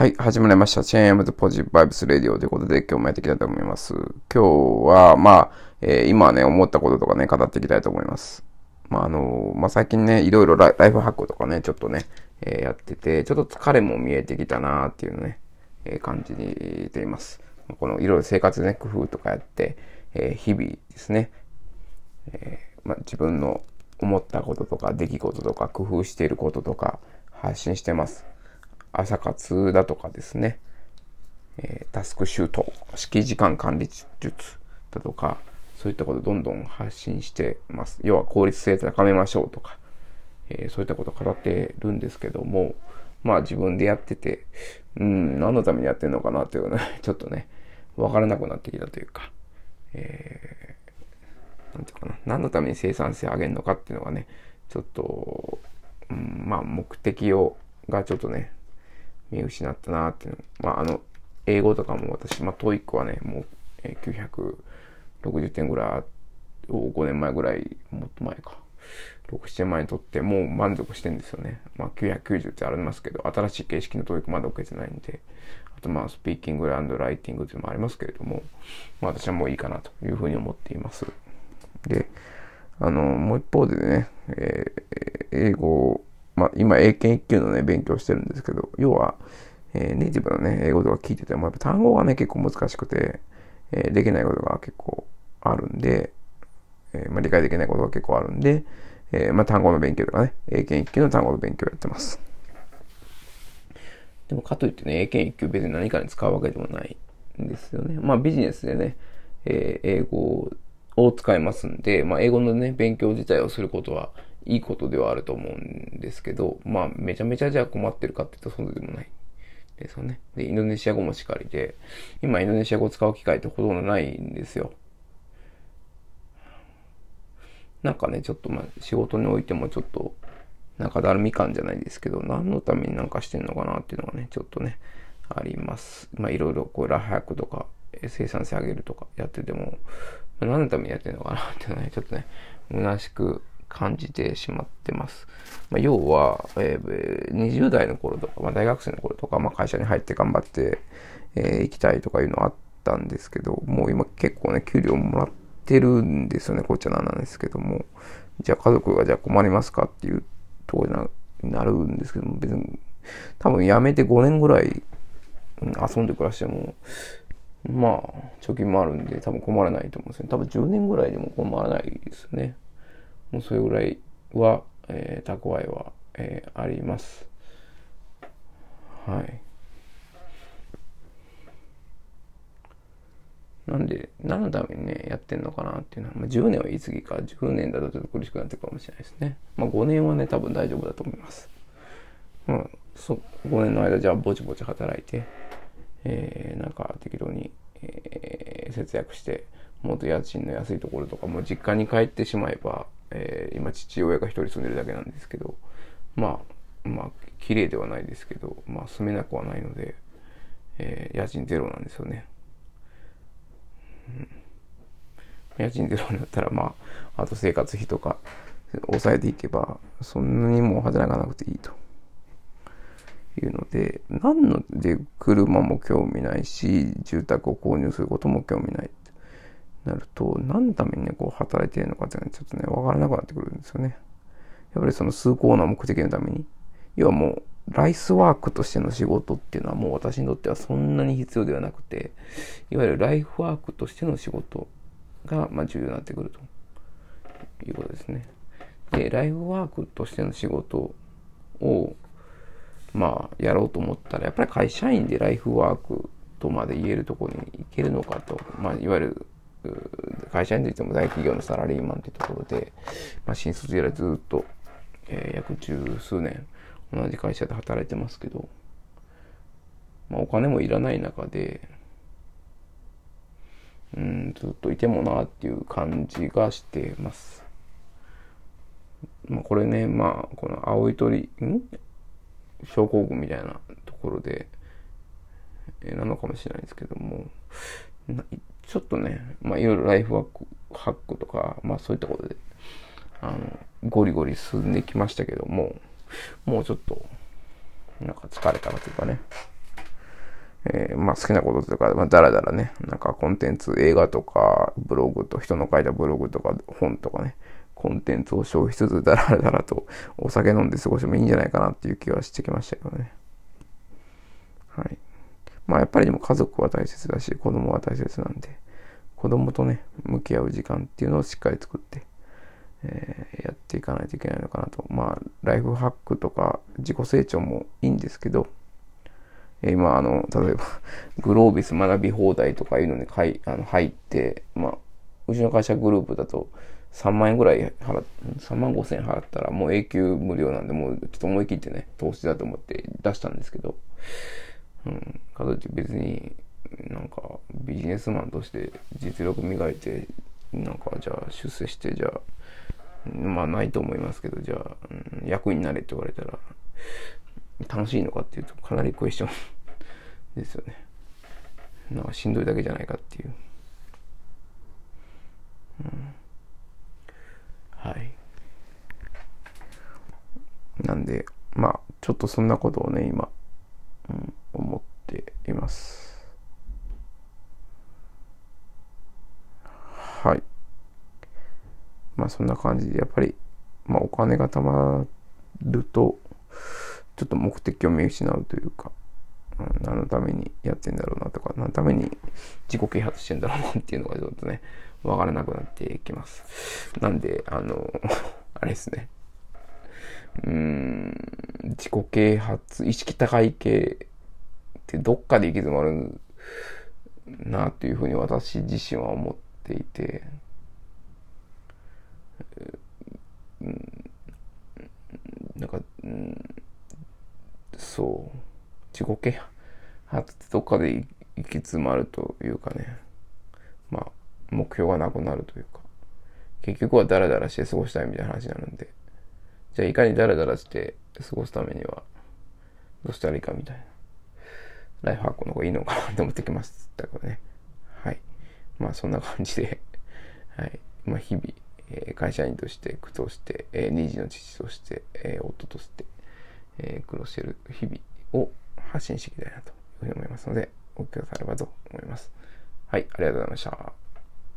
はい、始まりました。チェーンエムズポジバイブスレディオということで今日もやっていきたいと思います。今日は、まあ、えー、今ね、思ったこととかね、語っていきたいと思います。まあ、あのー、まあ、最近ね、いろいろライフハックとかね、ちょっとね、えー、やってて、ちょっと疲れも見えてきたなーっていうね、え感じています。このいろいろ生活ね、工夫とかやって、え日々ですね、えまあ、自分の思ったこととか、出来事とか、工夫していることとか、発信してます。朝活だとかですね、えー、タスクシュート、式時間管理術だとか、そういったことをどんどん発信してます。要は効率性高めましょうとか、えー、そういったことを語ってるんですけども、まあ自分でやってて、うん、何のためにやってんのかなっていうのは、ちょっとね、わからなくなってきたというか、えー、なんていうかな、何のために生産性上げるのかっていうのがね、ちょっと、うん、まあ目的を、がちょっとね、見失ったなっていうの。まあ、あの、英語とかも私、まあ、 TOEIC はね、もう、えー、960点ぐらいを5年前ぐらい、もっと前か。6、7年前にとってもう満足してんですよね。まあ、990ってありますけど、新しい形式の TOEIC まだ受けてないんで、あとまあ、スピーキングライティングっていうのもありますけれども、まあ、私はもういいかなというふうに思っています。で、あの、もう一方でね、えー、英語まあ、今、英検1級のね、勉強してるんですけど、要は、えー、ネイティブのね、英語とか聞いてても、やっぱ単語がね、結構難しくて、えー、できないことが結構あるんで、えー、まあ、理解できないことが結構あるんで、えまあ、単語の勉強とかね、英検1級の単語の勉強やってます。でも、かといってね、英検1級別に何かに使うわけでもないんですよね。まあ、ビジネスでね、え英語を使いますんで、まあ、英語のね、勉強自体をすることは、いいことではあると思うんですけど、まあ、めちゃめちゃじゃあ困ってるかっていうとそうでもないですよね。で、インドネシア語もしかりで、今インドネシア語を使う機会ってほとんどないんですよ。なんかね、ちょっとまあ、仕事においてもちょっと、なんかだるみ感じゃないですけど、何のためになんかしてんのかなっていうのがね、ちょっとね、あります。まあ、いろいろこう、ラハクとか、生産性上げるとかやってても、まあ、何のためにやってんのかなっていうのはね、ちょっとね、虚しく感じてしまってます。まあ、要は、えー、20代の頃とか、まあ、大学生の頃とか、まあ、会社に入って頑張って、えー、行きたいとかいうのあったんですけど、もう今結構ね、給料もらってるんですよね、こっちはなんですけども。じゃあ家族がじゃあ困りますかっていうとこになるんですけども、別に、多分辞めて5年ぐらい、遊んで暮らしても、まあ、貯金もあるんで多分困らないと思うんですよね。多分10年ぐらいでも困らないですね。もうそれぐらいは、えー、蓄えは、えー、あります。はい。なんで、何のためにね、やってんのかなっていうのは、まあ、10年は言い過ぎか、10年だとちょっと苦しくなってるかもしれないですね。まあ5年はね、多分大丈夫だと思います。まあ、そ5年の間、じゃあぼちぼち働いて、えー、なんか適当に、えー、節約して、もっと家賃の安いところとかも実家に帰ってしまえば、えー、今父親が一人住んでるだけなんですけど、まあ、まあ、綺麗ではないですけど、まあ、住めなくはないので、えー、家賃ゼロなんですよね。うん、家賃ゼロになったら、まあ、あと生活費とか抑えていけば、そんなにもう働かなくていいと。いうので、何ので車も興味ないし、住宅を購入することも興味ない。なると、何のためにね、こう働いてるのかっていうのはちょっとね、わからなくなってくるんですよね。やっぱりその崇高な目的のために。要はもう、ライスワークとしての仕事っていうのはもう私にとってはそんなに必要ではなくて、いわゆるライフワークとしての仕事が、まあ、重要になってくるということですね。で、ライフワークとしての仕事を、まあ、やろうと思ったら、やっぱり会社員でライフワークとまで言えるところに行けるのかと、まあ、いわゆる会社員といっても大企業のサラリーマンというところで、まあ、新卒以来ずっと、えー、約十数年同じ会社で働いてますけど、まあ、お金もいらない中で、うん、ずっといてもなっていう感じがしてます。まあ、これね、まあ、この青い鳥、ん？症候群みたいなところで、えー、なのかもしれないですけども、ちょっとね、まあ、いろいろライフワーク、ハックとか、まあそういったことで、あの、ゴリゴリ進んできましたけども、もうちょっと、なんか疲れたなというかね、えー、まあ好きなこととか、まあだらだらね、なんかコンテンツ、映画とか、ブログと、人の書いたブログとか、本とかね、コンテンツを消費しつつ、だらだらとお酒飲んで過ごしてもいいんじゃないかなっていう気はしてきましたけどね。はい。まあやっぱりでも家族は大切だし、子供は大切なんで、子供とね、向き合う時間っていうのをしっかり作って、えー、やっていかないといけないのかなと。まあ、ライフハックとか自己成長もいいんですけど、え今、あの、例えば、グロービス学び放題とかいうのにかいあの入って、まあ、うちの会社グループだと3万円ぐらい払っ、3万5千円払ったらもう永久無料なんで、もうちょっと思い切ってね、投資だと思って出したんですけど、うん、かといって別になんかビジネスマンとして実力磨いて、なんかじゃあ出世して、じゃあ、まあないと思いますけど、じゃあ、うん、役員になれって言われたら、楽しいのかっていうとかなりクエスチョンですよね。なんかしんどいだけじゃないかっていう。うん、はい。なんで、まあ、ちょっとそんなことをね、今、うん、思っています。はい。まそんな感じで、やっぱり、まあお金が貯まると、ちょっと目的を見失うというか、うん、何のためにやってんだろうなとか、何のために自己啓発してんだろうなっていうのがちょっとね、わからなくなってきます。なんで、あの、あれですね。うーん、自己啓発、意識高い系ってどっかで行き詰まるなっていうふうに私自身は思っていて、うん、なんか、うんそう。自己啓発ってどっかで行き詰まるというかね。まあ、目標がなくなるというか。結局はダラダラして過ごしたいみたいな話になるんで。じゃあいかにダラダラして過ごすためには、どうしたらいいかみたいな。ライフハックの方がいいのかなと思ってきましたけどね。はい。まあそんな感じで、はい。まあ日々、えー、会社員として苦闘して、えー、二児の父として、えー、夫として、えー、苦労している日々を発信していきたいなというふうに思いますので、お聞きくださればと思います。はい、ありがとうございました。